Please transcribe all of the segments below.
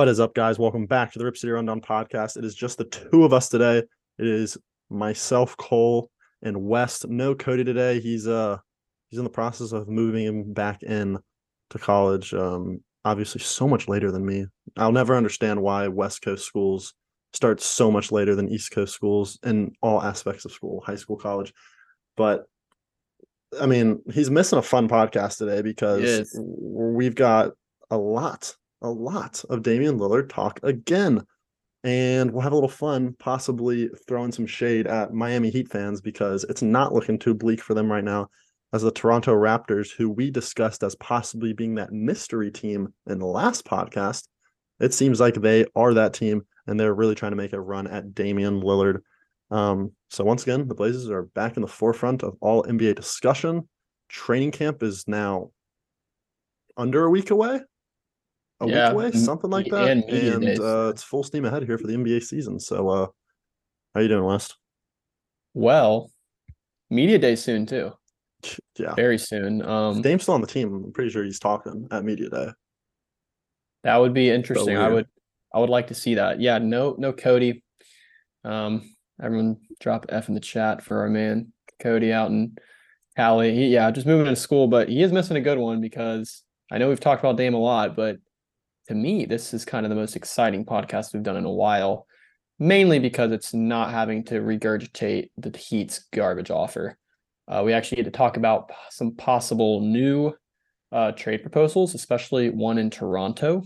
What is up, guys? Welcome back to the Rip City Rundown podcast. It is just the two of us today. It is myself, Cole, and West. No Cody today. He's uh he's in the process of moving him back in to college. Um, obviously, so much later than me. I'll never understand why West Coast schools start so much later than East Coast schools in all aspects of school, high school, college. But I mean, he's missing a fun podcast today because we've got a lot, a lot of Damian Lillard talk again. And we'll have a little fun, possibly throwing some shade at Miami Heat fans because it's not looking too bleak for them right now. As the Toronto Raptors, who we discussed as possibly being that mystery team in the last podcast, it seems like they are that team and they're really trying to make a run at Damian Lillard. Um, so once again, the Blazers are back in the forefront of all NBA discussion. Training camp is now under a week away, a Yeah, week away, something like that, and and uh, it's full steam ahead here for the NBA season. So, uh, how you doing, West? Well, media day soon too. Yeah, Very soon. Um, Dame's still on the team. I'm pretty sure he's talking at media day. that would be interesting. I would, I would like to see that. Yeah, no, no Cody. Um, everyone drop F in the chat for our man Cody out in Cali. He, yeah, just moving to school, but he is missing a good one because I know we've talked about Dame a lot, but to me, this is kind of the most exciting podcast we've done in a while. Mainly because it's not having to regurgitate the Heat's garbage offer. Uh, we actually get to talk about some possible new uh, trade proposals, especially one in Toronto.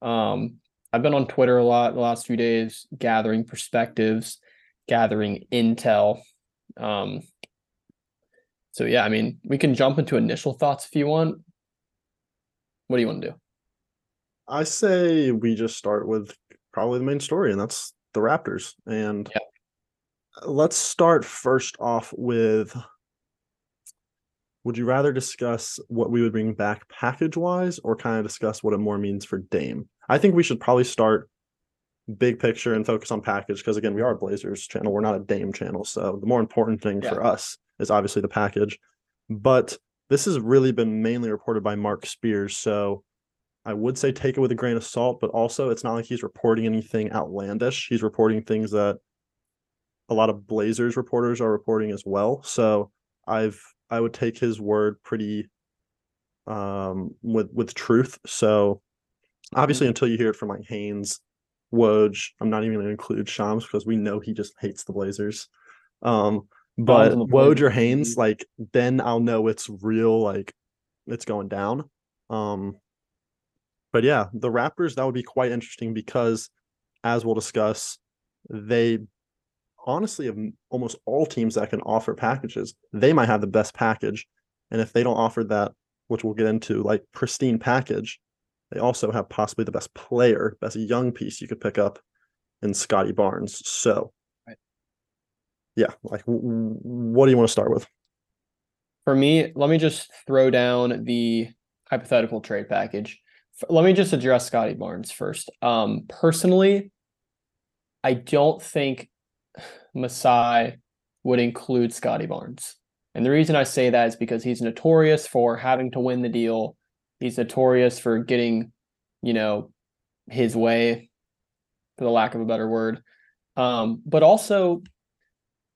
Um, I've been on Twitter a lot the last few days, gathering perspectives, gathering intel. Um, so yeah, I mean, we can jump into initial thoughts if you want. What do you want to do? I say we just start with probably the main story, and that's the Raptors. And Yeah. let's start first off with would you rather discuss what we would bring back package wise or kind of discuss what it more means for Dame? I think we should probably start big picture and focus on package because again, we are a Blazers channel, we're not a Dame channel. So the more important thing for us is obviously the package. But this has really been mainly reported by Marc Spears. So I would say take it with a grain of salt, but also it's not like he's reporting anything outlandish. He's reporting things that a lot of Blazers reporters are reporting as well. So I've I would take his word pretty um with with truth. So obviously until you hear it from like Haynes, Woj, I'm not even gonna include Shams because we know he just hates the Blazers. Um but Woj or Haynes, like then I'll know it's real, like it's going down. Um but yeah, the Raptors that would be quite interesting because, as we'll discuss, they honestly have m- almost all teams that can offer packages. They might have the best package, and if they don't offer that, which we'll get into, like pristine package, they also have possibly the best player, best young piece you could pick up in Scottie Barnes. So, Right. yeah, like what do you want to start with? For me, let me just throw down the hypothetical trade package. Let me just address Scottie Barnes first. Um, personally, I don't think Masai would include Scottie Barnes. And the reason I say that is because he's notorious for having to win the deal. He's notorious for getting, you know, his way, for the lack of a better word. Um, but also,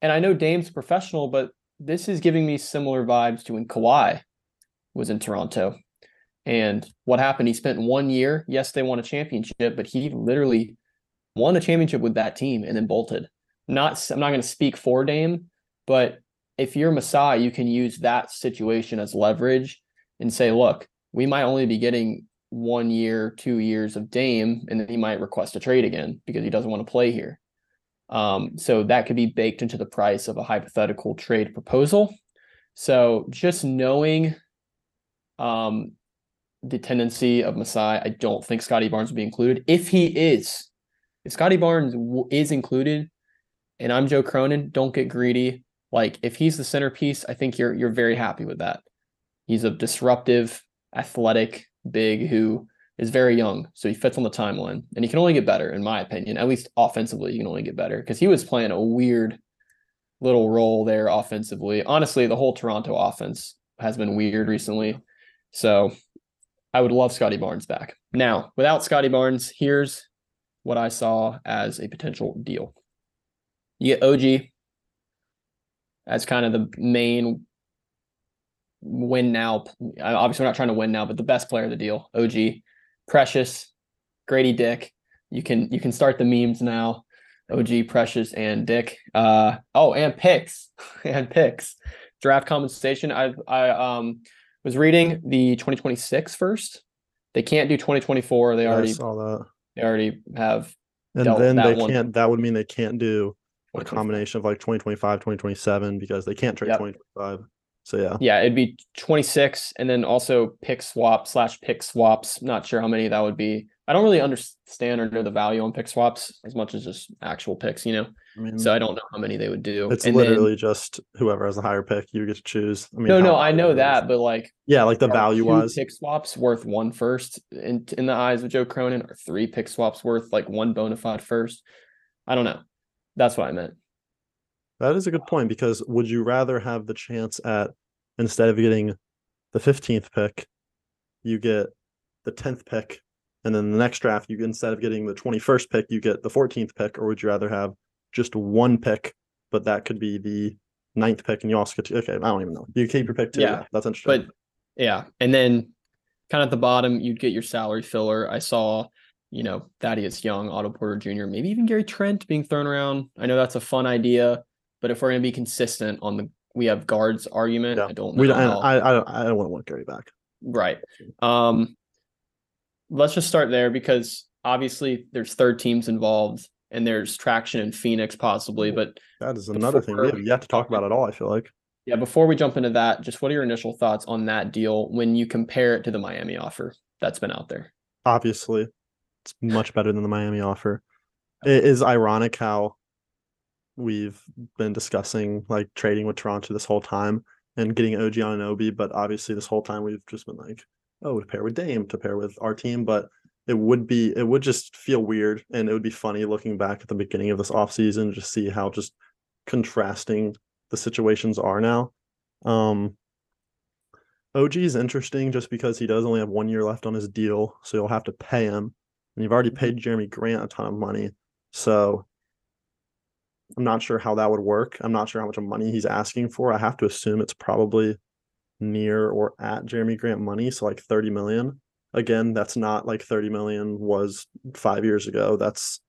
and I know Dame's professional, but this is giving me similar vibes to when Kawhi was in Toronto. And what happened? He spent one year. Yes, they won a championship, but he literally won a championship with that team and then bolted. Not, I'm not going to speak for Dame, but if you're Masai, you can use that situation as leverage and say, look, we might only be getting one year, two years of Dame, and then he might request a trade again because he doesn't want to play here. Um, so that could be baked into the price of a hypothetical trade proposal. So just knowing um, tendency of Masai, I don't think Scottie Barnes will be included. If he is, if Scottie Barnes is included, and I'm Joe Cronin, don't get greedy. Like if he's the centerpiece, I think you're you're very happy with that. He's a disruptive, athletic, big who is very young, so he fits on the timeline, and he can only get better, in my opinion. At least offensively, he can only get better because he was playing a weird little role there offensively. Honestly, the whole Toronto offense has been weird recently. So I would love Scottie Barnes back. Now, without Scottie Barnes, here's what I saw as a potential deal. You get OG as kind of the main win now. Obviously, we're not trying to win now, but the best player of the deal, OG, Precious, Grady Dick. You can you can start the memes now. OG, Precious, and Dick. Uh oh, and picks and picks. Draft compensation. I I um was reading the 2026 first. They can't do 2024. They I already saw that. they already have And dealt then they one. can't. That would mean they can't do a 2024. combination of like 2025, 2027 because they can't trade Yep. 2025. So yeah, Yeah, it'd be 26 and then also pick swap slash pick swaps. Not sure how many that would be. I don't really understand or know the value on pick swaps as much as just actual picks, you know. I mean, So I don't know how many they would do. it's And then- literally just whoever has the higher pick, you get to choose. I mean, no, no, I know that, but like Yeah, like the value wise. pick swaps worth one first in in the eyes of Joe Cronin, or three pick swaps worth like one bona fide first. I don't know. That's what I meant. That is a good point because would you rather have the chance at instead of getting the 15th pick, you get the 10th pick, and then the next draft, you instead of getting the 21st pick, you get the 14th pick, or would you rather have just one pick, but that could be the ninth pick, and you also get to, okay, I don't even know. You keep your pick too. Yeah, that's interesting. But yeah, and then kind of at the bottom, you'd get your salary filler. I saw, you know, Thaddeus Young, Otto Porter Jr., maybe even Gary Trent being thrown around. I know that's a fun idea, but if we're going to be consistent on the we have guards argument, yeah, I don't know. we don't. how- I, I don't. I don't want to want Gary back. Right. Um let's just start there because obviously there's third teams involved and there's traction in Phoenix possibly, but That is another thing we Before- have to talk about at all. I feel like. yeah, before we jump into that, just what are your initial thoughts on that deal when you compare it to the Miami offer that's been out there? obviously it's much better than the Miami offer. It is ironic how we've been discussing like trading with Toronto this whole time and getting OG Anunoby, but obviously this whole time we've just been like, oh, to pair with Dame, to pair with our team, but it would be it would just feel weird and it would be funny looking back at the beginning of this offseason to see how just contrasting the situations are now. Um OG is interesting just because he does only have one year left on his deal, so you'll have to pay him. And you've already paid Jerami Grant a ton of money. So I'm not sure how that would work. I'm not sure how much money he's asking for. I have to assume it's probably near or at Jerami Grant money, so like 30 million. Again, that's not like 30 million was 5 years ago. That's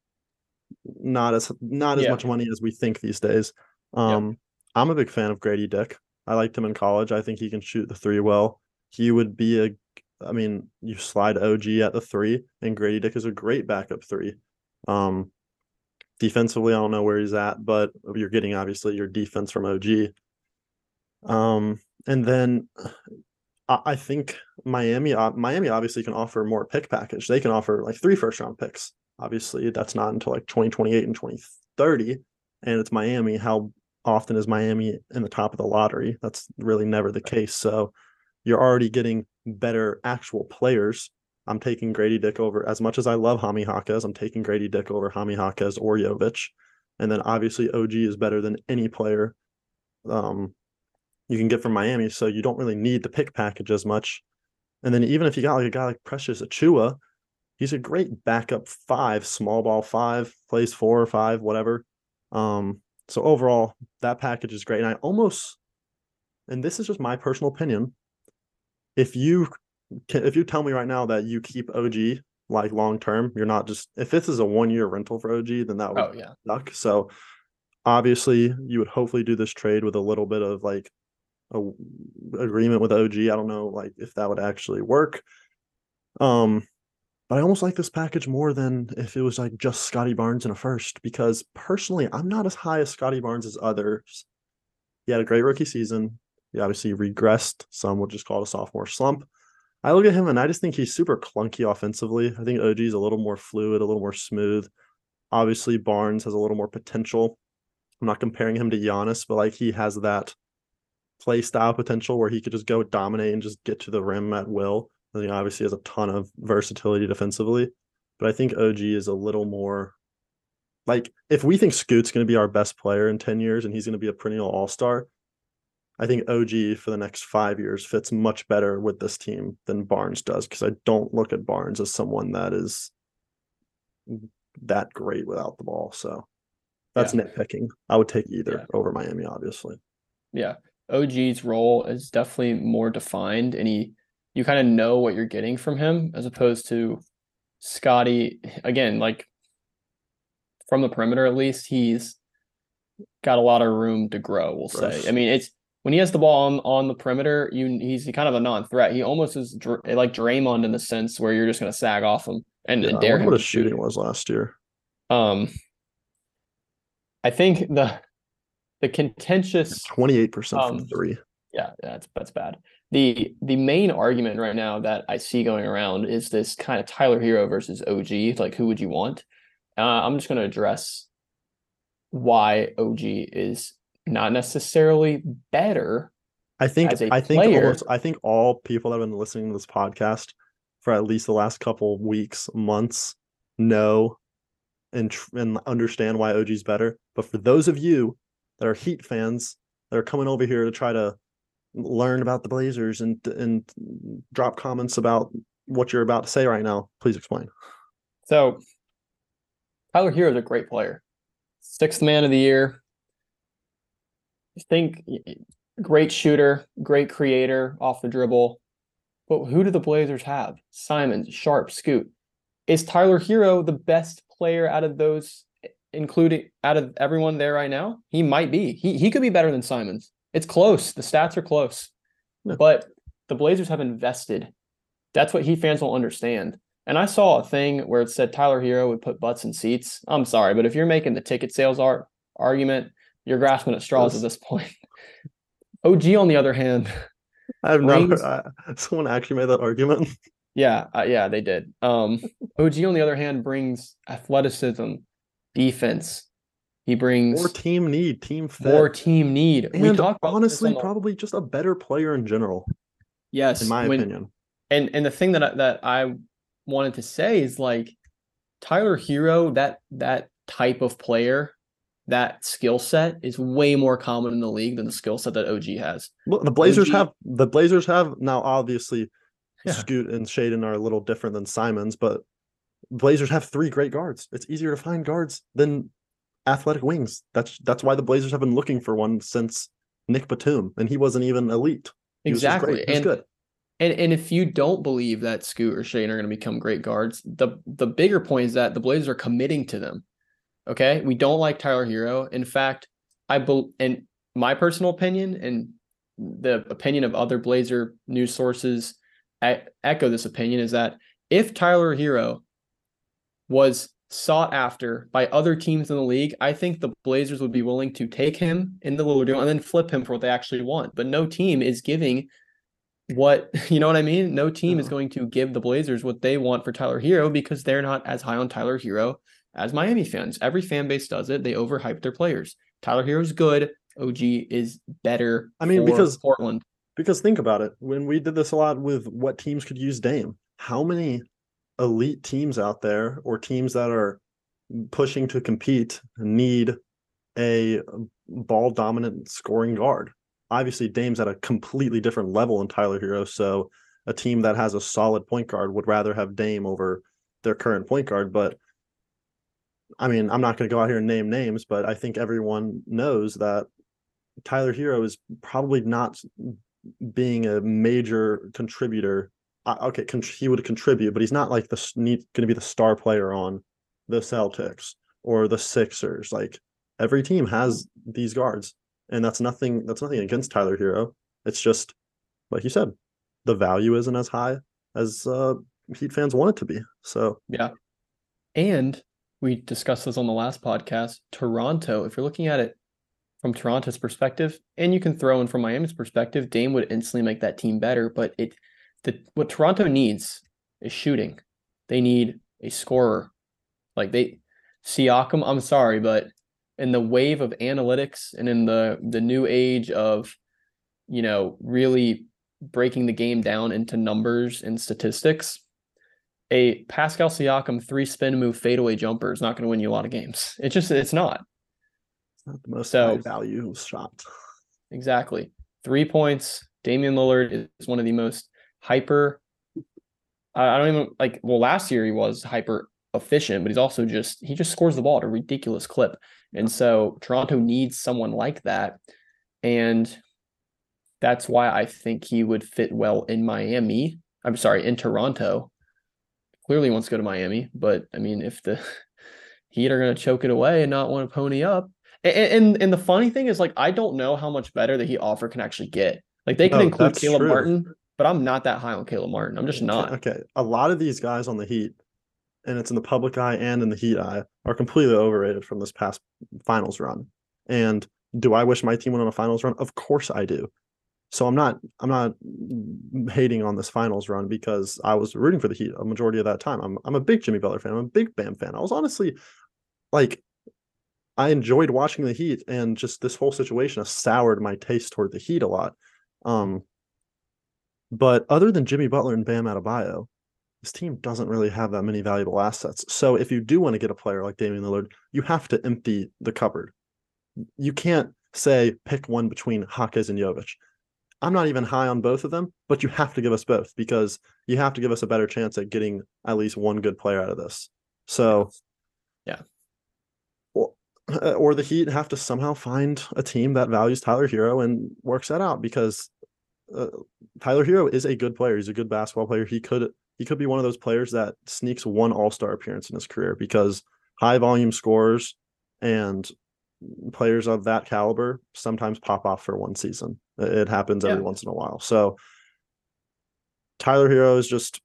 not as not as Yeah. much money as we think these days. Um I'm a big fan of Grady Dick. I liked him in college. I think he can shoot the three well. He would be a I mean, you slide OG at the three, and Grady Dick is a great backup three. Um, defensively, I don't know where he's at, but you're getting obviously your defense from OG. Um, and then I, I think Miami, uh, Miami obviously can offer more pick package. They can offer like three first round picks. Obviously, that's not until like 2028 and 2030, and it's Miami. How often is Miami in the top of the lottery? That's really never the case. So you're already getting better actual players. I'm taking Grady Dick over as much as I love Jaime Jaquez. I'm taking Grady Dick over Jaime Jaquez or Jovic. And then obviously OG is better than any player um, you can get from Miami. So you don't really need the pick package as much. And then even if you got like a guy like Precious Achiuwa, he's a great backup five, small ball five, plays four or five, whatever. Um, so overall, that package is great. And I almost, and this is just my personal opinion, if you can, if you tell me right now that you keep OG like long term, you're not just if this is a one year rental for OG, then that would Oh yeah. suck. So obviously, you would hopefully do this trade with a little bit of like a agreement with OG. I don't know like if that would actually work. Um, but I almost like this package more than if it was like just Scottie Barnes in a first because personally, I'm not as high as Scottie Barnes as others. He had a great rookie season. He obviously regressed. Some would just call it a sophomore slump. I look at him and I just think he's super clunky offensively. I think OG is a little more fluid, a little more smooth. Obviously, Barnes has a little more potential. I'm not comparing him to Giannis, but like he has that play style potential where he could just go dominate and just get to the rim at will. And he obviously has a ton of versatility defensively. But I think OG is a little more like if we think Scoot's going to be our best player in 10 years and he's going to be a perennial all star, I think OG for the next five years fits much better with this team than Barnes does because I don't look at Barnes as someone that is that great without the ball. So that's Yeah. nitpicking. I would take either Yeah. over Miami, obviously. Yeah. OG's role is definitely more defined and he you kind of know what you're getting from him as opposed to Scottie again, like from the perimeter at least, he's got a lot of room to grow, we'll say. I mean, it's when he has the ball on, on the perimeter, you he's kind of a non-threat. He almost is dr- like Draymond in the sense where you're just going to sag off him and, Yeah, and dare wonder him what his shoot. shooting was last year. Um, I think the the contentious Twenty-eight percent from Um, three. yeah, that's that's bad. The the main argument right now that I see going around is this kind of Tyler Herro versus OG. Like, who would you want? Uh, I'm just going to address why OG is not necessarily better. I think I think almost I think all people that have been listening to this podcast for at least the last couple weeks, months, know and tr- and understand why OG's better. But for those of you that are Heat fans that are coming over here to try to learn about the Blazers and and drop comments about what you're about to say right now, please explain. So, Tyler Herro is a great player, sixth man of the year. I think great shooter, great creator off the dribble. But who do the Blazers have? Simons, Sharpe, Scoot. Is Tyler Herro the best player out of those, including out of everyone there right now? He might be. He he could be better than Simons. It's close. The stats are close. Yeah. But the Blazers have invested. That's what Heat fans will understand. And I saw a thing where it said Tyler Herro would put butts in seats. I'm sorry, but if you're making the ticket sales art argument, you're grasping at straws Yes. at this point. OG, on the other hand, I've Rings- never uh, someone actually made that argument. yeah, uh, yeah, they did. Um, OG, on the other hand, brings athleticism, defense. He brings More team need, team fit. more team need. and talked about this honestly, the- probably just a better player in general, yes, in my when- opinion. and and the thing that I, that I wanted to say is like Tyler Herro that that type of player that skill set is way more common in the league than the skill set that OG has. Look, the Blazers OG have the Blazers have now obviously Yeah. Scoot and Shaedon are a little different than Simons, but Blazers have three great guards. It's easier to find guards than athletic wings. That's that's why the Blazers have been looking for one since Nick Batum, and he wasn't even elite. He exactly. And, good. and and if you don't believe that Scoot or Shane are going to become great guards, the the bigger point is that the Blazers are committing to them. Okay, we don't like Tyler Herro. In fact, I bel and my personal opinion and the opinion of other Blazer news sources e- echo this opinion is that if Tyler Herro was sought after by other teams in the league, I think the Blazers would be willing to take him in the Lillard deal and then flip him for what they actually want. But no team is giving what you know what I mean. No team is uh-huh. going to give the Blazers what they want for Tyler Herro because they're not as high on Tyler Herro as Miami fans. Every fan base does it. They overhype their players. Tyler Herro's good. OG is better. I mean, because- Portland. Because think about it, when we did this a lot with what teams could use Dame, how many elite teams out there or teams that are pushing to compete need a ball dominant scoring guard? Obviously, Dame's at a completely different level in Tyler Herro, so a team that has a solid point guard would rather have Dame over their current point guard. But I mean, I'm not going to go out here and name names, but I think everyone knows that Tyler Herro is probably not being a major contributor. Okay, con- he would contribute, but he's not like the need going to be the star player on the Celtics or the Sixers. Like every team has these guards, and that's nothing. That's nothing against Tyler Herro. It's just like you said, the value isn't as high as uh, Heat fans want it to be. So Yeah. And we discussed this on the last podcast. Toronto, if you're looking at it from Toronto's perspective, and you can throw in from Miami's perspective, Dame would instantly make that team better. But it the what Toronto needs is shooting. They need a scorer. Like they Siakam, I'm sorry, but in the wave of analytics and in the the new age of, you know, really breaking the game down into numbers and statistics, a Pascal Siakam three spin move fadeaway jumper is not going to win you a lot of games. It's just it's not it's not the most So- high value shot. exactly three points. Damian Lillard is one of the most hyper. I don't even like. Well, last year he was hyper efficient, but he's also just he just scores the ball at a ridiculous clip. And so Toronto needs someone like that. And that's why I think he would fit well in Miami. I'm sorry, in Toronto. Clearly wants to go to Miami, but I mean, if the Heat are going to choke it away and not want to pony up, and, and, and the funny thing is, like, I don't know how much better the Heat offer can actually get. Like, they can No, include Caleb true. Martin, but I'm not that high on Caleb Martin. I'm just not. Okay, a lot of these guys on the Heat, and it's in the public eye and in the Heat eye, are completely overrated from this past finals run. And do I wish my team went on a finals run? Of course I do. So I'm not I'm not hating on this finals run because I was rooting for the Heat a majority of that time. I'm I'm a big Jimmy Butler fan. I'm a big Bam fan. I was honestly like I enjoyed watching the Heat and just this whole situation has soured my taste toward the Heat a lot. Um but other than Jimmy Butler and Bam Adebayo, this team doesn't really have that many valuable assets. So if you do want to get a player like Damian Lillard, you have to empty the cupboard. You can't say pick one between Jaquez and Jovic. I'm not even high on both of them, but you have to give us both because you have to give us a better chance at getting at least one good player out of this. So, Yeah. Or, uh, or the Heat have to somehow find a team that values Tyler Herro and works that out because uh, Tyler Herro is a good player. He's a good basketball player. He could he could be one of those players that sneaks one All Star appearance in his career because high volume scores and players of that caliber sometimes pop off for one season. It happens every Yeah. once in a while. So Tyler Herro is just,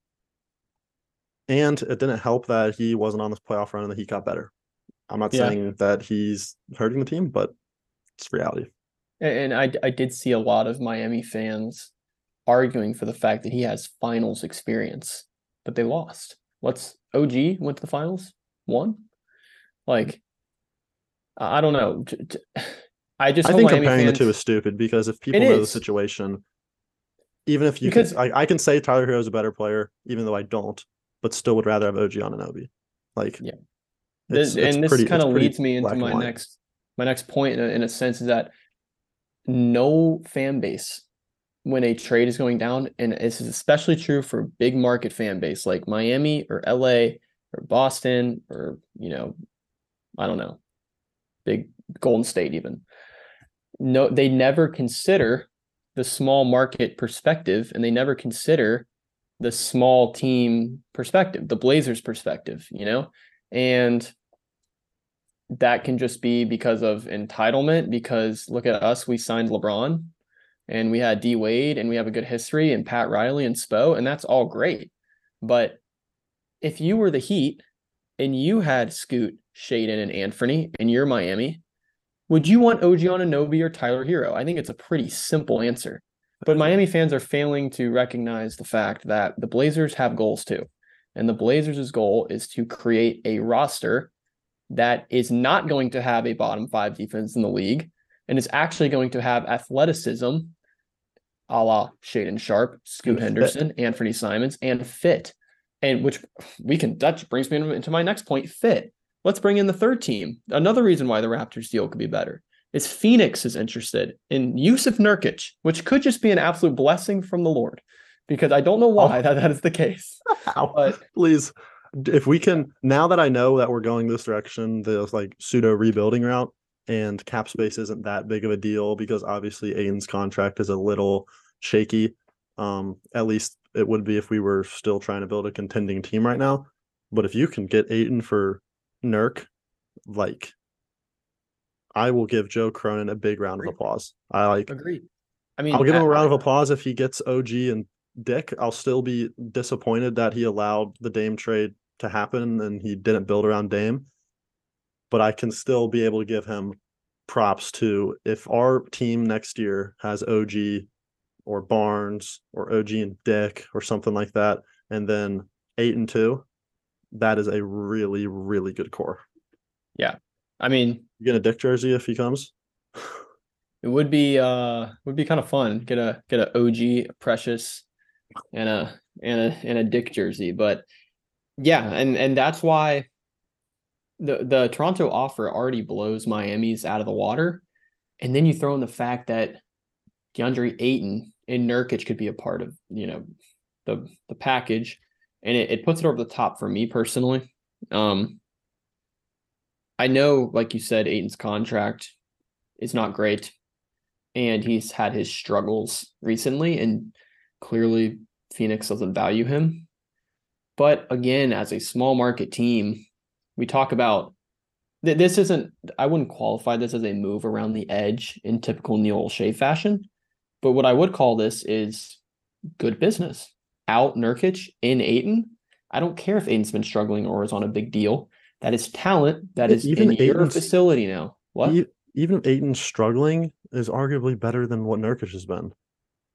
and it didn't help that he wasn't on this playoff run and that he got better. I'm not Yeah. saying that he's hurting the team, but it's reality. And I I did see a lot of Miami fans arguing for the fact that he has finals experience, but they lost. What's OG went to the finals, won. Like, I don't know. I just I think Miami comparing fans, the two is stupid because if people It know the situation, even if you Because- can, I, I can say Tyler Herro is a better player, even though I don't, but still would rather have OG Anunoby. Like, Yeah. it's- This, it's and this kind of leads me into my white. next my next point in a, in a sense is that no fan base when a trade is going down, and this is especially true for big market fan base like Miami or LA or Boston or you know, I don't know, big Golden State even. No, they never consider the small market perspective, and they never consider the small team perspective, the Blazers perspective, you know, and that can just be because of entitlement. Because look at us, we signed LeBron and we had D Wade and we have a good history and Pat Riley and Spo, and that's all great. But if you were the Heat and you had Scoot, Shaedon, and Anthony and you're Miami, would you want OG Anunoby or Tyler Herro? I think it's a pretty simple answer. But Miami fans are failing to recognize the fact that the Blazers have goals too. And the Blazers' goal is to create a roster that is not going to have a bottom five defense in the league and is actually going to have athleticism a la Shaedon Sharpe, Scoot And fit. Henderson, Anthony Simons, and fit. And which we can, that brings me into my next point fit. Let's bring in the third team. Another reason why the Raptors deal could be better is Phoenix is interested in Jusuf Nurkic, which could just be an absolute blessing from the Lord because I don't know oh. why Oh. that, that is the case. But please if we can now that i know that we're going this direction the like pseudo rebuilding route and cap space isn't that big of a deal because obviously ayton's contract is a little shaky um at least it would be if we were still trying to build a contending team right now but if you can get ayton for nurk like i will give joe cronin a big round of applause i like agreed. I mean, I'll give him a round of applause if he gets OG and Dick. I'll still be disappointed that he allowed the Dame trade to happen and he didn't build around Dame. But I can still be able to give him props to if our team next year has OG or Barnes or OG and Dick or something like that, and then eight and two, that is a really, really good core. Yeah. I mean, You get a Dick jersey if he comes. it would be uh would be kind of fun get a get a OG a Precious and a and a and a Dick jersey, but yeah, and and that's why the the Toronto offer already blows Miami's out of the water, and then you throw in the fact that DeAndre Ayton and Nurkic could be a part of, you know, the the package. And it, it puts it over the top for me personally. Um I know, like you said, Ayton's contract is not great. And he's had his struggles recently, and clearly Phoenix doesn't value him. But again, as a small market team, we talk about this isn't I wouldn't qualify this as a move around the edge in typical Neil Olshey fashion. But what I would call this is good business. Out Nurkic in Ayton. I don't care if Ayton's been struggling or is on a big deal. That is talent that is Even in your facility now. What? Even if Ayton's struggling, is arguably better than what Nurkic has been.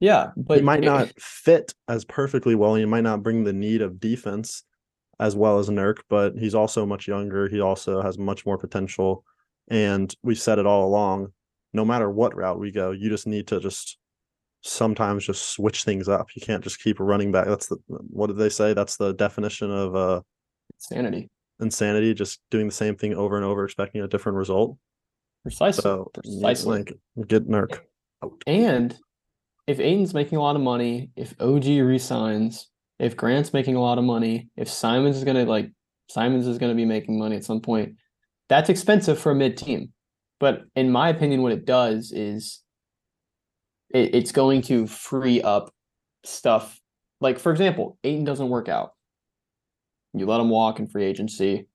Yeah, but he might not fit as perfectly well. He might not bring the need of defense as well as Nurk, but he's also much younger. He also has much more potential. And we've said it all along. No matter what route we go, you just need to just sometimes just switch things up. You can't just keep running back. That's the what did they say? That's the definition of uh insanity. Insanity, just doing the same thing over and over, expecting a different result. Precisely. So, Precisely. Like, get Nurk. Out. And if Ayton's making a lot of money, if OG resigns, if Grant's making a lot of money, if Simons is gonna like Simons is gonna be making money at some point, that's expensive for a mid team. But in my opinion, what it does is it, it's going to free up stuff. Like for example, Ayton doesn't work out. You let him walk in free agency,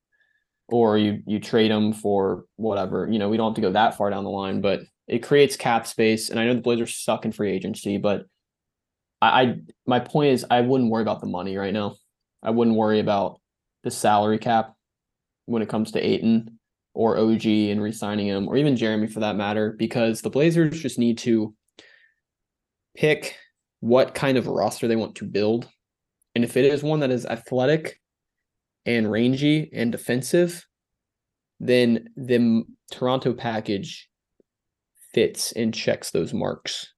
or you you trade him for whatever. You know, we don't have to go that far down the line, but it creates cap space. And I know the Blazers suck in free agency, but I, I my point is I wouldn't worry about the money right now. I wouldn't worry about the salary cap when it comes to Ayton or OG and re-signing him, or even Jerami for that matter, because the Blazers just need to pick what kind of roster they want to build. And if it is one that is athletic and rangy and defensive, then the Toronto package fits and checks those marks.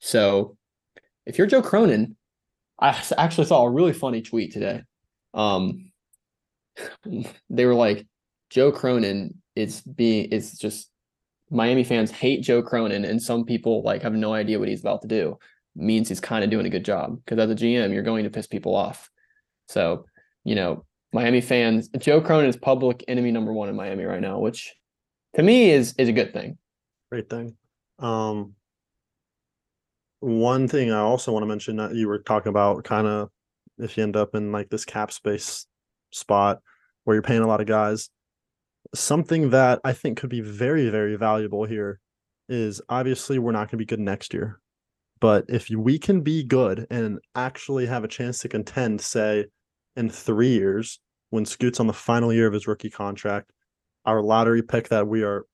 So if you're Joe Cronin, I actually saw a really funny tweet today. Um, they were like, Joe Cronin is being is just Miami fans hate Joe Cronin, and some people like have no idea what he's about to do. means he's kind of doing a good job because as a GM, you're going to piss people off. So, you know, Miami fans, Joe Cronin is public enemy number one in Miami right now, which to me is is a good thing. Great thing. Um, one thing I also want to mention that you were talking about kind of if you end up in like this cap space spot where you're paying a lot of guys, something that I think could be very, very valuable here is obviously we're not going to be good next year. But if we can be good and actually have a chance to contend, say, in three years, when Scoot's on the final year of his rookie contract, our lottery pick that we are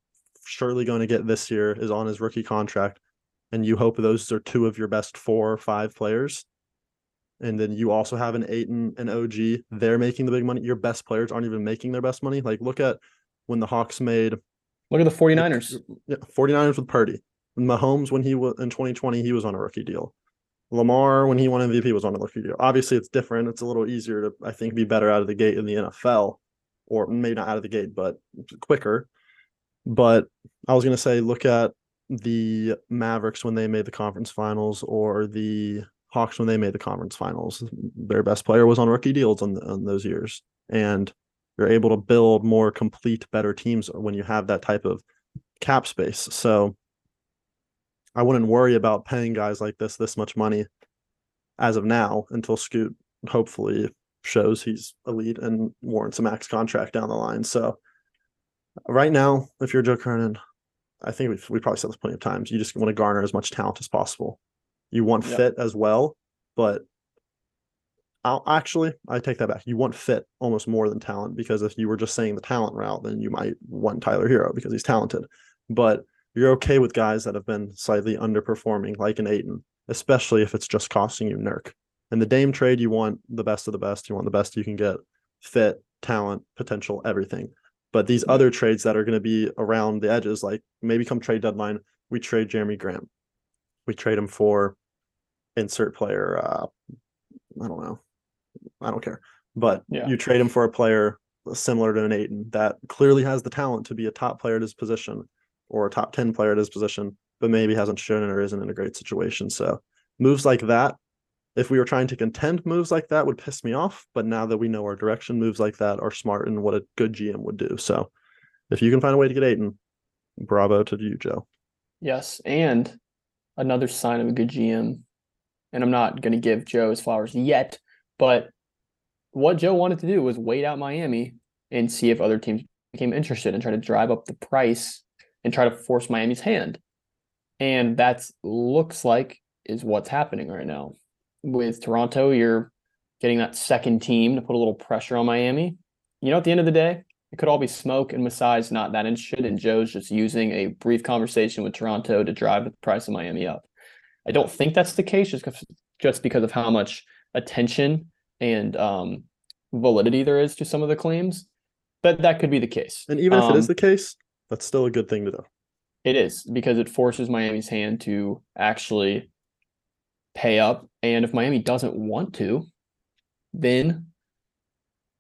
surely going to get this year is on his rookie contract and you hope those are two of your best four or five players. And then you also have an Ayton and an OG. They're making the big money. Your best players aren't even making their best money. Like look at when the Hawks made Look at the 49ers. Yeah, 49ers with Purdy. Mahomes when he was in 2020, he was on a rookie deal. Lamar when he won MVP was on a rookie deal. Obviously, it's different. It's a little easier to, I think, be better out of the gate in the NFL, or maybe not out of the gate, but quicker. But I was going to say, look at the Mavericks when they made the conference finals or the Hawks when they made the conference finals. Their best player was on rookie deals on, on those years. And you're able to build more complete, better teams when you have that type of cap space. So I wouldn't worry about paying guys like this this much money as of now until Scoot hopefully shows he's elite and warrants a max contract down the line. So right now, if you're Joe Cronin, I think we've we probably said this plenty of times. You just want to garner as much talent as possible. You want yep. fit as well, but I'll actually I take that back. You want fit almost more than talent because if you were just saying the talent route, then you might want Tyler Herro because he's talented. But you're okay with guys that have been slightly underperforming, like an Ayton, especially if it's just costing you Nurk. In the Dame trade, you want the best of the best. You want the best you can get, fit, talent, potential, everything. But these other trades that are going to be around the edges, like maybe come trade deadline, we trade Jeremy Graham. We trade him for insert player. Uh, I don't know. I don't care. But yeah. you trade him for a player similar to an Ayton that clearly has the talent to be a top player at his position or a top 10 player at his position. but maybe hasn't shown it or isn't in a great situation. So moves like that, if we were trying to contend, moves like that would piss me off. But now that we know our direction, moves like that are smart and what a good GM would do. So if you can find a way to get Ayton, bravo to you, Joe. Yes, and another sign of a good GM. And I'm not going to give Joe his flowers yet, but what Joe wanted to do was wait out Miami and see if other teams became interested and try to drive up the price and try to force Miami's hand. And that looks like is what's happening right now. With Toronto, you're getting that second team to put a little pressure on Miami. You know, at the end of the day, it could all be smoke and Masai's not that interested, and Joe's just using a brief conversation with Toronto to drive the price of Miami up. I don't think that's the case just because, just because of how much attention and um, validity there is to some of the claims. But that could be the case. And even if Um, it is the case, that's still a good thing to do. It is because it forces Miami's hand to actually pay up. And if Miami doesn't want to, then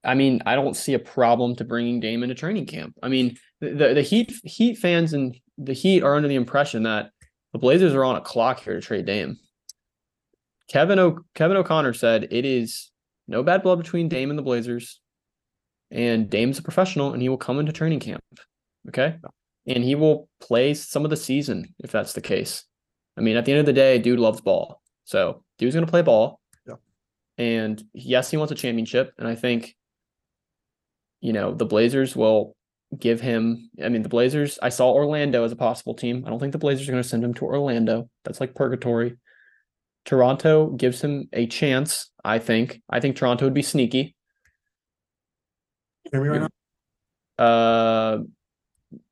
I mean, I don't see a problem to bringing Dame into training camp. I mean, the, the Heat Heat fans and the Heat are under the impression that the Blazers are on a clock here to trade Dame. Kevin o, Kevin O'Connor said it is no bad blood between Dame and the Blazers, and Dame's a professional and he will come into training camp. Okay, and he will play some of the season if that's the case. I mean, at the end of the day, dude loves ball, so dude's gonna play ball. Yeah. And yes, he wants a championship, and I think you know, the Blazers will give him. I mean, the Blazers, I saw Orlando as a possible team. I don't think the Blazers are going to send him to Orlando. That's like purgatory. Toronto gives him a chance, I think. I think Toronto would be sneaky. Hear me right Uh,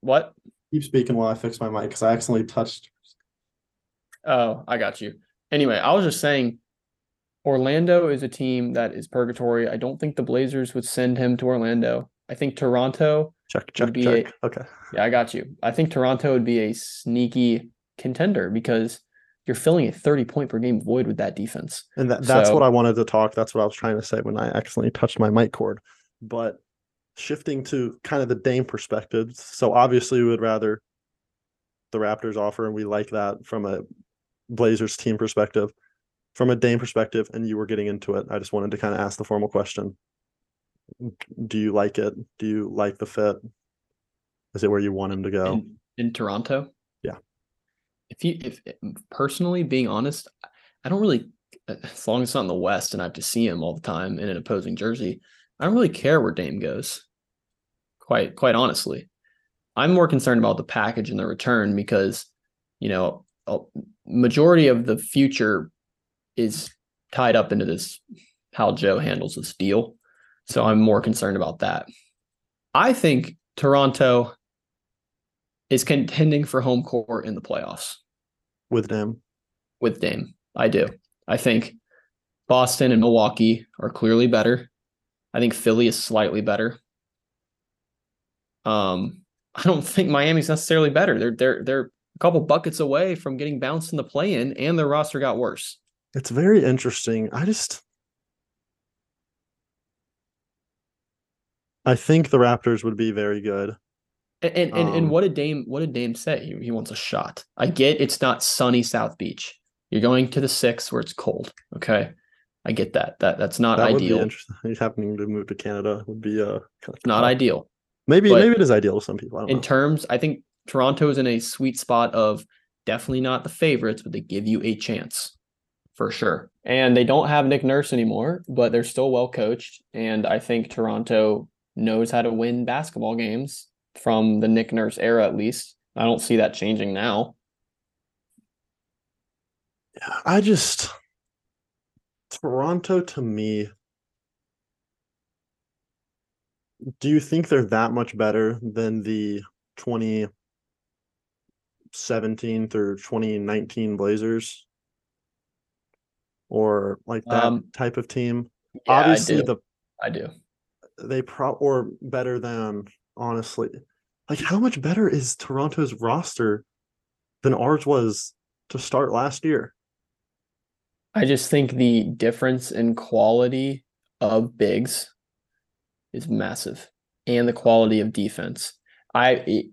what? Keep speaking while I fix my mic because I accidentally touched. Oh, I got you. Anyway, I was just saying Orlando is a team that is purgatory. I don't think the Blazers would send him to Orlando. I think Toronto Check, check, be check. Okay. Yeah, I got you. I think Toronto would be a sneaky contender because you're filling a 30 point per game void with that defense. And that, that's So- what I wanted to talk. That's what I was trying to say when I accidentally touched my mic cord. But shifting to kind of the Dame perspective. So obviously we would rather the Raptors offer, and we like that from a Blazers team perspective. From a Dame perspective, and you were getting into it, I just wanted to kind of ask the formal question. Do you like it? Do you like the fit? Is it where you want him to go? In, in Toronto. Yeah. If you, if personally being honest, I don't really, as long as it's not in the West and I have to see him all the time in an opposing jersey, I don't really care where Dame goes. Quite, quite honestly, I'm more concerned about the package and the return because, you know, majority of the future is tied up into this how Joe handles this deal. So I'm more concerned about that. I think Toronto is contending for home court in the playoffs with Dame? with Dame. I do. I think Boston and Milwaukee are clearly better. I think Philly is slightly better. Um, I don't think Miami's necessarily better. They're they're they're a couple buckets away from getting bounced in the play-in, and their roster got worse. It's very interesting. I just I think the Raptors would be very good. And and, and, and Um, what did Dame what did Dame say? He, he wants a shot. I get it's not sunny South Beach. You're going to the six where it's cold. Okay. I get that. That that's not that would be ideal. interesting. Happening to move to Canada would be uh kind of Not ideal. Maybe but- maybe it is ideal to some people. I don't In know. terms, I think Toronto is in a sweet spot of definitely not the favorites, but they give you a chance for sure. And they don't have Nick Nurse anymore, but they're still well coached. And I think Toronto knows how to win basketball games from the Nick Nurse era, at least. I don't see that changing now. I just Toronto to me. Do you think they're that much better than the 2017 through 2019 Blazers? Or like that Um, type of team? Yeah, Obviously I do. the I do. they pro or better than honestly. Like how much better is Toronto's roster than ours was to start last year? I just think the difference in quality of bigs is massive and the quality of defense. I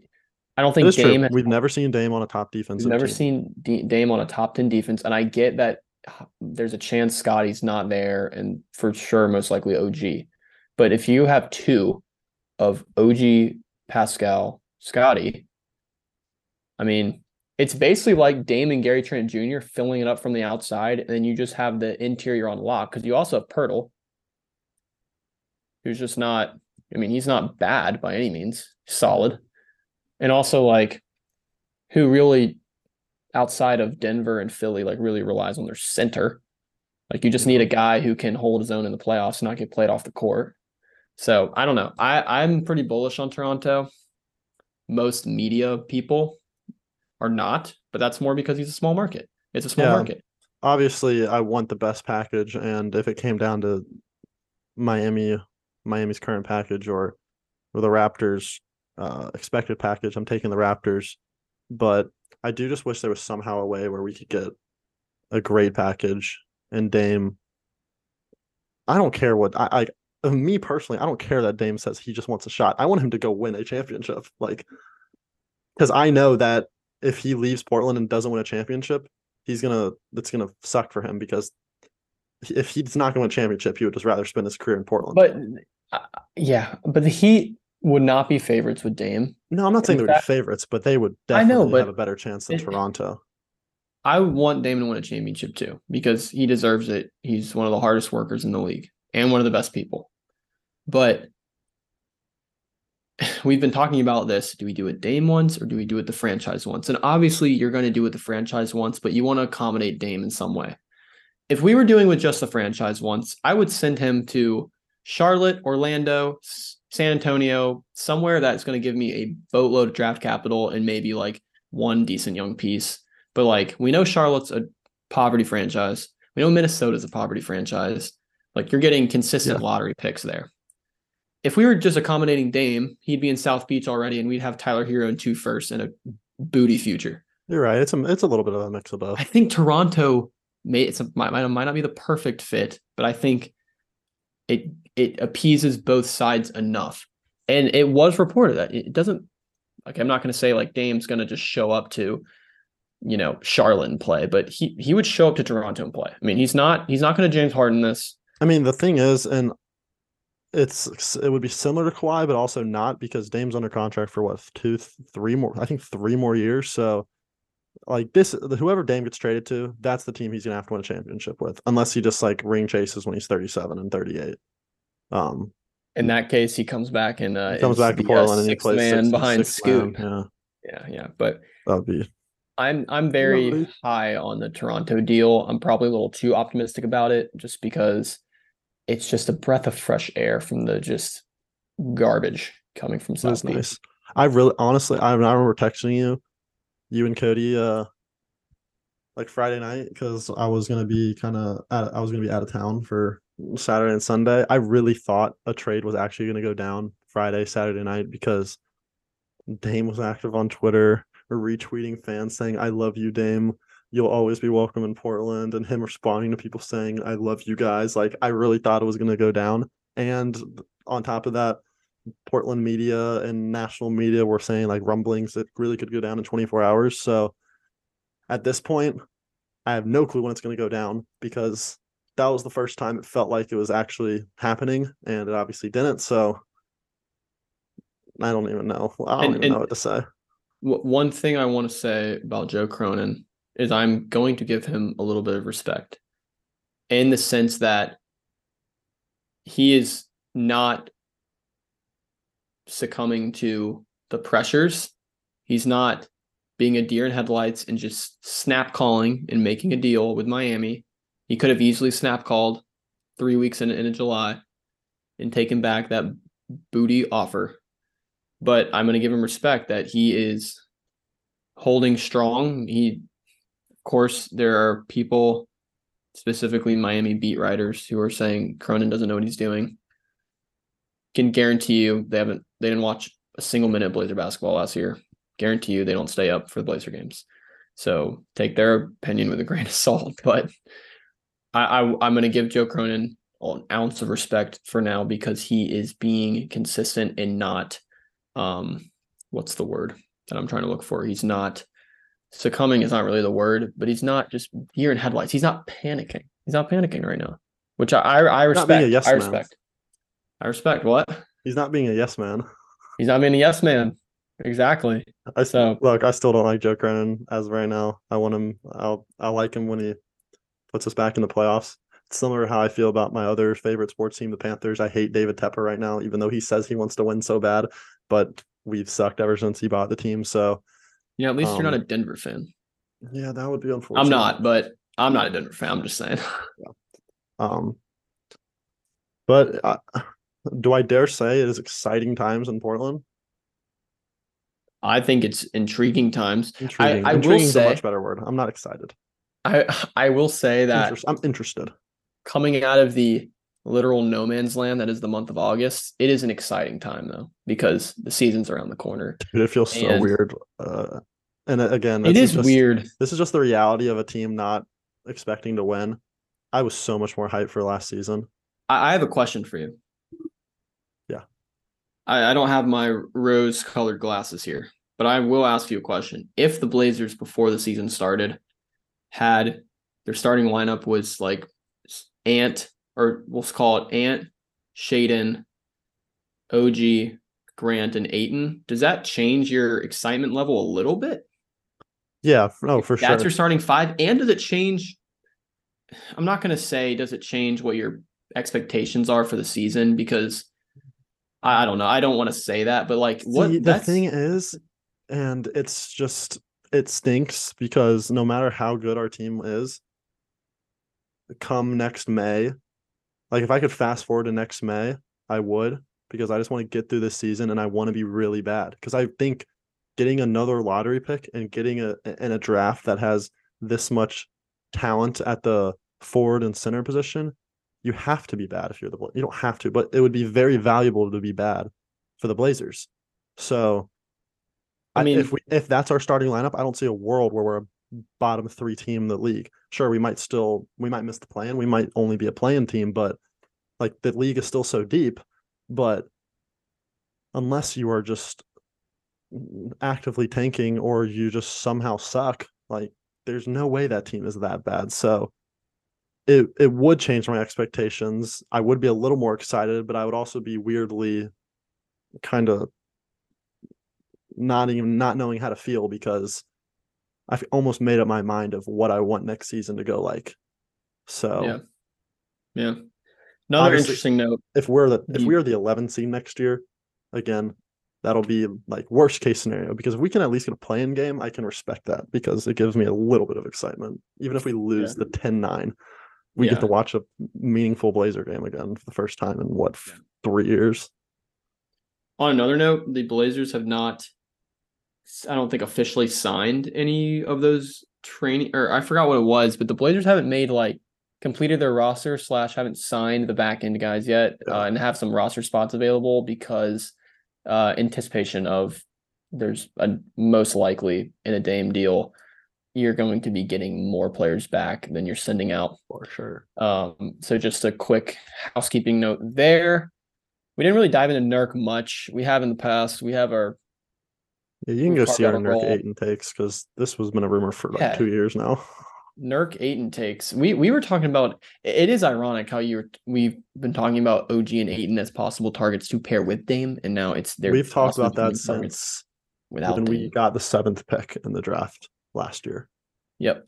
I don't think Dame has We've never seen Dame on a top defense. We've never seen D- Dame on a top 10 defense. And I get that there's a chance Scottie's not there and for sure, most likely OG. But if you have two of OG, Pascal, Scotty, I mean, it's basically like Dame and Gary Trent Jr. filling it up from the outside. And then you just have the interior on lock because you also have Poeltl, who's just not, I mean, he's not bad by any means, solid. And also, like, who really outside of Denver and Philly like really relies on their center. Like you just need a guy who can hold his own in the playoffs and not get played off the court. So I don't know. I I'm pretty bullish on Toronto. Most media people are not, but that's more because he's a small market. It's a small Yeah. market. Obviously, I want the best package, and if it came down to Miami, Miami's current package, or or the Raptors' uh, expected package, I'm taking the Raptors. But I do just wish there was somehow a way where we could get a great package and Dame. I don't care what I, I me personally, I don't care that Dame says he just wants a shot. I want him to go win a championship. Like because I know that if he leaves Portland and doesn't win a championship, he's gonna it's gonna suck for him because if he's not gonna win a championship, he would just rather spend his career in Portland. But uh, yeah, but the Heat would not be favorites with Dame. no, I'm not saying in they would be fact- favorites, but they would I know, definitely have a better chance than it- Toronto. I want Dame to win a championship too because he deserves it. He's one of the hardest workers in the league and one of the best people. But we've been talking about this. Do we do it Dame once or do we do it the franchise once? And obviously, you're going to do it the franchise once, but you want to accommodate Dame in some way. If we were doing with just the franchise once, I would send him to Charlotte, Orlando, S- San Antonio, somewhere that's going to give me a boatload of draft capital and maybe like one decent young piece. But like we know Charlotte's a poverty franchise. We know Minnesota's a poverty franchise. Like you're getting consistent Yeah. lottery picks there. If we were just accommodating Dame, he'd be in South Beach already, and we'd have Tyler Herro in two first and a booty future. You're right. It's a it's a little bit of a mix of both. I think Toronto may it's a, might might not be the perfect fit, but I think it it appeases both sides enough. And it was reported that it doesn't like I'm not going to say like Dame's going to just show up to you know Charlotte and play, but he he would show up to Toronto and play. I mean, he's not he's not going to James Harden this. I mean, the thing is, and it's it would be similar to Kawhi, but also not because Dame's under contract for what two, three more? I think three more years. So, like this, whoever Dame gets traded to, that's the team he's gonna have to win a championship with, unless he just like ring chases when he's thirty-seven and thirty-eight. Um, In that case, he comes back and uh, comes back to uh, Portland and he plays man sixth- behind sixth Scoot. man, Yeah, Yeah, yeah, but that would be I'm I'm very Lovely. high on the Toronto deal. I'm probably a little too optimistic about it just because it's just a breath of fresh air from the just garbage coming from South Beach. nice. I really, honestly, I, I remember texting you, you and Cody, uh, like Friday night because I was gonna be kind of, I was gonna be out of town for Saturday and Sunday. I really thought a trade was actually gonna go down Friday, Saturday night because Dame was active on Twitter, retweeting fans saying, "I love you, Dame." You'll always be welcome in Portland, and him responding to people saying, "I love you guys." Like I really thought it was gonna go down, and on top of that, Portland media and national media were saying like rumblings that really could go down in 24 hours. So at this point, I have no clue when it's going to go down because that was the first time it felt like it was actually happening, and it obviously didn't. So I don't even know. I don't And- even and- know what to say. One thing I want to say about Joe Cronin is I'm going to give him a little bit of respect in the sense that he is not succumbing to the pressures. He's not being a deer in headlights and just snap calling and making a deal with Miami. He could have easily snap called three weeks in, in July and taken back that booty offer. But I'm going to give him respect that he is holding strong. He, of course, there are people, specifically Miami beat writers, who are saying Cronin doesn't know what he's doing. Can guarantee you they haven't, they didn't watch a single minute of Blazer basketball last year. Guarantee you they don't stay up for the Blazer games. So take their opinion with a grain of salt. But I, I I'm going to give Joe Cronin an ounce of respect for now because he is being consistent and not, um, what's the word? that I'm trying to look for. He's not succumbing is not really the word, but he's not just deer in headlights. He's not panicking. He's not panicking right now, which I I, I Not being a respect. yes I man. respect. I respect what He's not being a yes man. he's not being a yes man. Exactly. I So- look, I still don't like Joe Cronin as of right now. I want him. I'll I like him when he puts us back in the playoffs. It's similar to how I feel about my other favorite sports team, the Panthers. I hate David Tepper right now, even though he says he wants to win so bad. But we've sucked ever since he bought the team. So Yeah, at least you're not Um, a Denver fan. yeah, that would be unfortunate. I'm not, but I'm not a Denver fan. I'm just saying. Um, but uh, do I dare say it is exciting times in Portland? I think it's intriguing times. Intriguing. I will Intriguing is a much better word. I'm not excited. I I will say that Interest- I'm interested. coming out of the literal no man's land that is the month of August, it is an exciting time though because the season's around the corner. Dude, it feels so weird. Uh, and uh, again, It is just- weird. This is just the reality of a team not expecting to win. I was so much more hyped for last season. I, I have a question for you. Yeah. I, I don't have my rose colored glasses here, but I will ask you a question. If the Blazers before the season started had their starting lineup was like Ant, or we'll call it Ant, Shaedon, OG, Grant, and Ayton, does that change your excitement level a little bit? Yeah, no, for That's sure. That's your starting five. And does it change? I'm not going to say, does it change what your expectations are for the season? Because I, I don't know. I don't want to say that, but like, what See, the thing is, and it's just it stinks because no matter how good our team is, come next May, like if I could fast forward to next May, I would because I just want to get through this season and I want to be really bad because I think getting another lottery pick and getting a in a draft that has this much talent at the forward and center position, you have to be bad if you're the you don't have to, but it would be very valuable to be bad for the Blazers. So I mean if we if that's our starting lineup, I don't see a world where we're a bottom three team in the league. Sure, we might still we might miss the plan. We might only be a playing team, but like the league is still so deep. But unless you are just actively tanking or you just somehow suck, like there's no way that team is that bad. So it it would change my expectations. I would be a little more excited, but I would also be weirdly kind of not even not knowing how to feel because I've almost made up my mind of what I want next season to go like. So Yeah. yeah. Another Obviously- interesting note. if we're the if mm. we are the 11 seed next year, again, that'll be like worst case scenario because if we can at least get a play in game, I can respect that because it gives me a little bit of excitement. Even if we lose the 10-9, we Yeah. get to watch a meaningful Blazer game again for the first time in what f- three years. On another note, the Blazers have not, I don't think, officially signed any of those training, or I forgot what it was, but the Blazers haven't made like completed their roster slash haven't signed the back end guys yet, uh, and have some roster spots available because uh, anticipation of there's a most likely in a Dame deal, you're going to be getting more players back than you're sending out. For sure. Um, so just a quick housekeeping note there. We didn't really dive into Nurk much. We have in the past. We have our Yeah, you can go see our Nurk eight and takes because this was been a rumor for like Yeah. two years now. Nurk Ayton takes. We we were talking about. It is ironic how you were. We've been talking about OG and Ayton as possible targets to pair with Dame, and now it's they're We've talked about that since without when we got the seventh pick in the draft last year. Yep.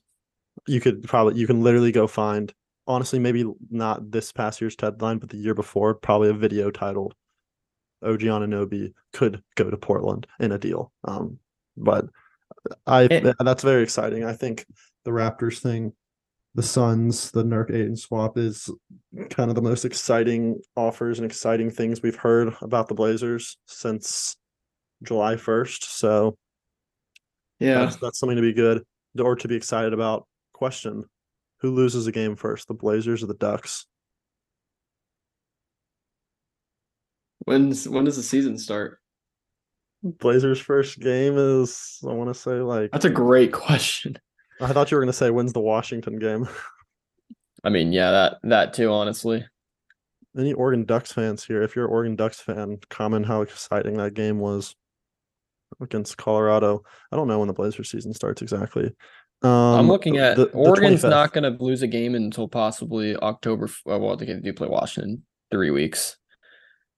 you could probably you can literally go find honestly maybe not this past year's deadline but the year before probably a video titled OG Anunoby could go to Portland in a deal um but I And- th- that's very exciting I think the Raptors thing the Suns the Nurk Ayton swap is kind of the most exciting offers and exciting things we've heard about the Blazers since July 1st so Yeah. that's, that's something to be good or to be excited about. Question Who loses a game first, the Blazers or the Ducks? When's when does the season start? Blazers' first game is, I want to say, like, That's a great question. I thought you were going to say, when's the Washington game? I mean, yeah, that that too. Honestly, Any Oregon Ducks fans here? If you're an Oregon Ducks fan, comment how exciting that game was. against Colorado. I don't know when the Blazers season starts exactly. Um, I'm looking at the- the Oregon's 25th. not going to lose a game until possibly October. uh, Well, they do play Washington three weeks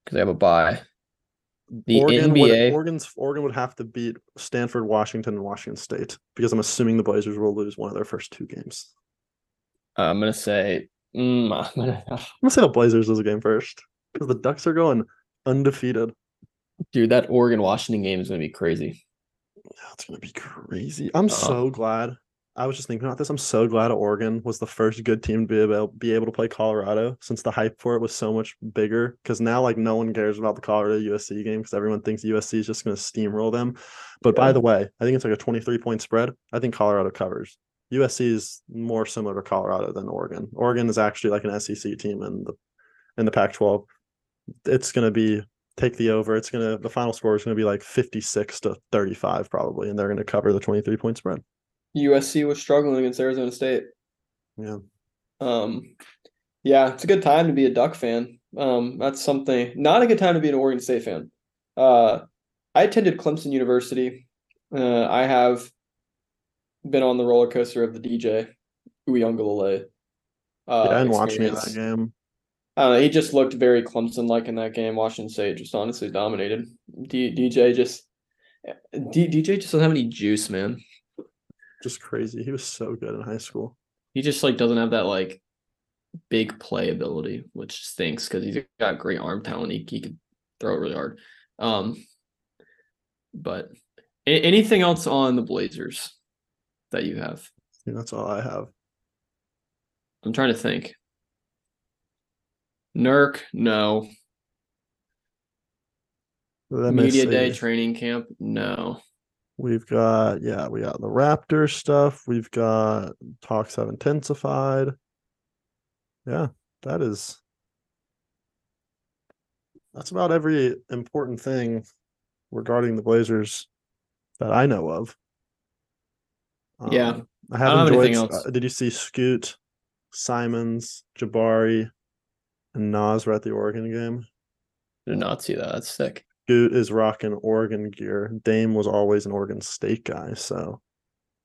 because they have a bye. The Oregon NBA. would Oregon's Oregon would have to beat Stanford, Washington, and Washington State because I'm assuming the Blazers will lose one of their first two games. I'm going to say. Mm, I'm gonna, I'm gonna say the Blazers lose a game first because the Ducks are going undefeated. dude, that Oregon Washington game is going to be crazy. Yeah, it's gonna be crazy. I'm Uh, so glad. I was just thinking about this. I'm so glad Oregon was the first good team to be able be able to play Colorado since the hype for it was so much bigger. Because now, like, no one cares about the Colorado USC game because everyone thinks USC is just gonna steamroll them. But by the way, I think it's like a 23 point spread. I think Colorado covers. USC is more similar to Colorado than Oregon. Oregon is actually like an SEC team in the in the Pac-12. It's gonna be take the over. It's gonna the final score is gonna be like 56 to 35 probably, and they're gonna cover the 23 point spread. USC was struggling against Arizona State. Yeah. Um, yeah, it's a good time to be a Duck fan. Um, that's something. Not a good time to be an Oregon State fan. Uh, I attended Clemson University. Uh, I have been on the roller coaster of the DJ Uiagalelei. Uh, yeah, and watching that game. I don't know. He just looked very Clemson like in that game. Washington State just honestly dominated. D- DJ just D- DJ just doesn't have any juice, man. Just crazy. He was so good in high school. He just like doesn't have that like big play ability, which stinks because he's got great arm talent. He he could throw it really hard. Um, but a- anything else on the Blazers that you have? That's all I have. I'm trying to think. Nurk, no. Let me Media day training camp, no. We've got yeah, we got the Raptor stuff. We've got talks have intensified. Yeah, that is that's about every important thing regarding the Blazers that I know of. Yeah, Um, I don't have have enjoyed. anything else. uh, did you see Scoot, Simons, Jabari, and Nas were at the Oregon game? Did not see that. That's sick. Scoot is rocking Oregon gear. Dame was always an Oregon State guy, so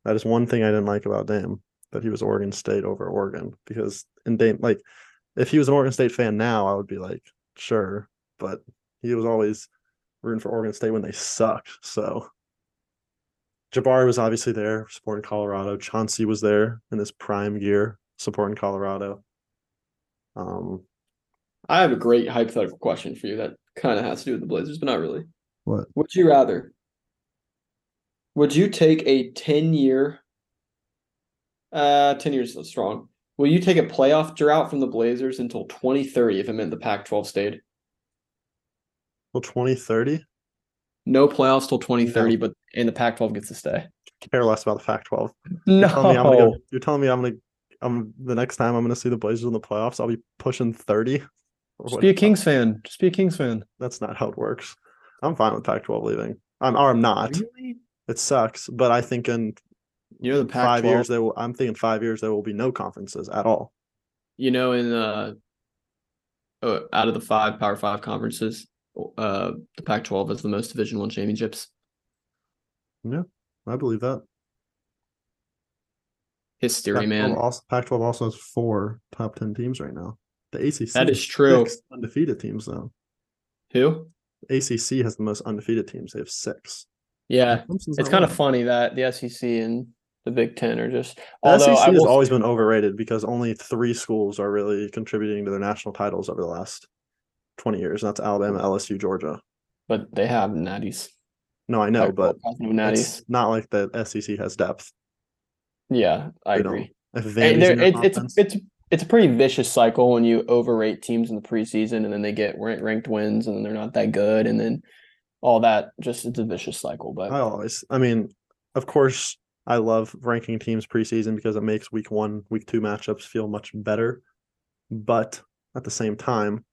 that is one thing I didn't like about Dame that he was Oregon State over Oregon because in Dame like if he was an Oregon State fan now, I would be like sure, but he was always rooting for Oregon State when they sucked. So Jabari was obviously there supporting Colorado. Chauncey was there in his prime gear supporting Colorado. Um, I have a great hypothetical question for you that kind of has to do with the Blazers, but not really. what? Would you rather? Would you take a 10 year uh 10 years is strong. Will you take a playoff drought from the Blazers until 2030 if it meant the Pac-12 stayed? Well, 2030? No playoffs till 2030, but and the Pac-12 gets to stay. Care less about the Pac-12. No. You're telling me I'm gonna go, you're telling me I'm gonna I'm the next time I'm gonna see the Blazers in the playoffs, I'll be pushing 30. Or Just be a Kings fan. Just be a Kings fan. That's not how it works. I'm fine with Pac-12 leaving. I'm or I'm not. Really? It sucks, but I think in You know the Pac-12. five years there will. I'm thinking five years there will be no conferences at all. you know in uh, uh out of the five Power Five conferences, uh the Pac-12 has the most Division One championships. Yeah, I believe that. History, Pac-12 man. Also, Pac-12 also has four top ten teams right now. The ACC That is true. undefeated teams though. Who? ACC has the most undefeated teams. They have six. Yeah, Clemson's it's kind of funny that the SEC and the Big Ten are just. The Although SEC I has always been overrated because only three schools are really contributing to their national titles over the last 20 years. And that's Alabama, LSU, Georgia. but they have natties. No, I know, but Pac-12 has no natties. it's not like the SEC has depth. Yeah, I They agree. If it, it's it's it's a pretty vicious cycle when you overrate teams in the preseason and then they get rank- ranked wins and then they're not that good and then all that. Just it's a vicious cycle. But I always, I mean, of course, I love ranking teams preseason because it makes week one, week two matchups feel much better. But at the same time,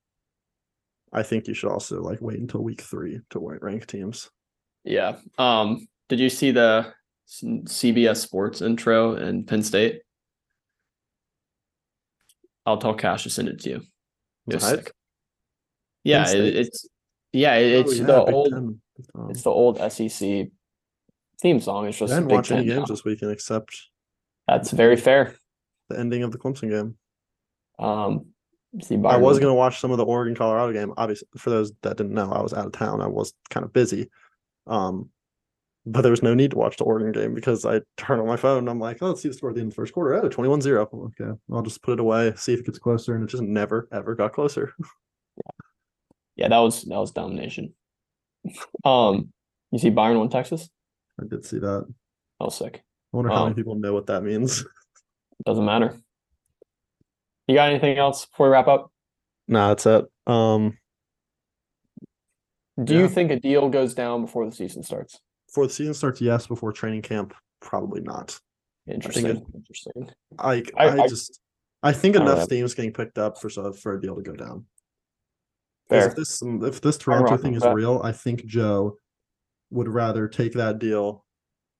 I think you should also like wait until week three to rank teams. yeah. Um. Did you see the CBS Sports intro in Penn State? I'll tell Cash to send it to you. It was sick. Yeah, it, it's yeah, it- Oh, it's yeah, the Big old. Oh, It's the old SEC theme song. It's just didn't watch any games now. this weekend except That's very fair. the ending of the Clemson game. Um, see, I was gonna watch some of the Oregon Colorado game. Obviously, for those that didn't know, I was out of town. I was kind of busy. Um, but there was no need to watch the Oregon game because I turn on my phone and I'm like, oh, let's see the score at the end of the first quarter. Oh, 21 0. Okay. I'll just put it away, see if it gets closer. And it just never, ever got closer. Yeah, yeah, that was that was domination. Um, you see Byron won Texas? I did see that. That was sick. I wonder how Wow. many people know what that means. Doesn't matter. You got anything else before we wrap up? nah, that's it. Um, Do Yeah. you think a deal goes down before the season starts? Before the season starts, yes. Before training camp, probably not. Interesting. it- Interesting. I, I- I, I- just, I think I don't enough know. steam's getting picked up for so for a deal to go down. 'Cause Fair. If this if this Toronto thing with is that. real, I think Joe would rather take that deal,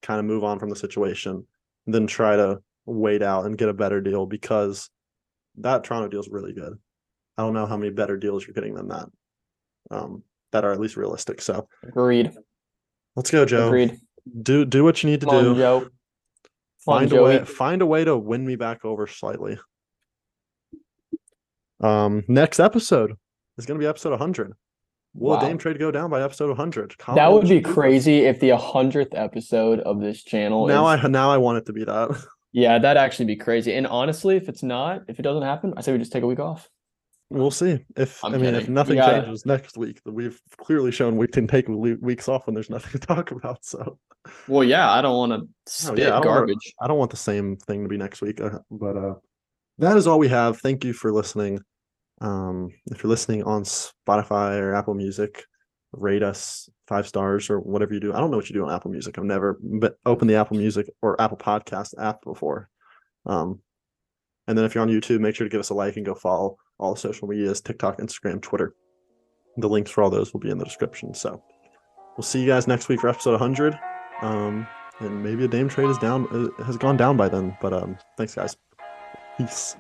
kind of move on from the situation, than try to wait out and get a better deal because that Toronto deal is really good. I don't know how many better deals you're getting than that, um, that are at least realistic. So Agreed. Let's go, Joe. Agreed. Do do what you need to Come on, do. Joe. Come on, Find a way. Find a way to win me back over slightly. Um, next episode is going to be episode 100. Will a Wow. Dame trade go down by episode 100? Comment That would be crazy if the hundredth episode of this channel Now is I now I want it to be that. yeah, that'd actually be crazy. And honestly, if it's not, if it doesn't happen, I say we just take a week off. We'll see if I'm I mean if nothing changes next week. We've clearly shown we can take weeks off when there's nothing to talk about. So Well, yeah, I don't want to spit Oh, I don't wanna- garbage. I don't want the same thing to be next week. uh, But uh, that is all we have. Thank you for listening. Um, if you're listening on Spotify or Apple Music, rate us five stars or whatever you do. I don't know what you do on Apple Music. I've never but opened the Apple Music or Apple Podcast app before. Um, and then if you're on YouTube, make sure to give us a like and go follow all the social medias TikTok, Instagram, Twitter. The links for all those will be in the description. So we'll see you guys next week for episode 100. Um, and maybe a Dame trade is down uh, has gone down by then. But um, thanks guys. Peace.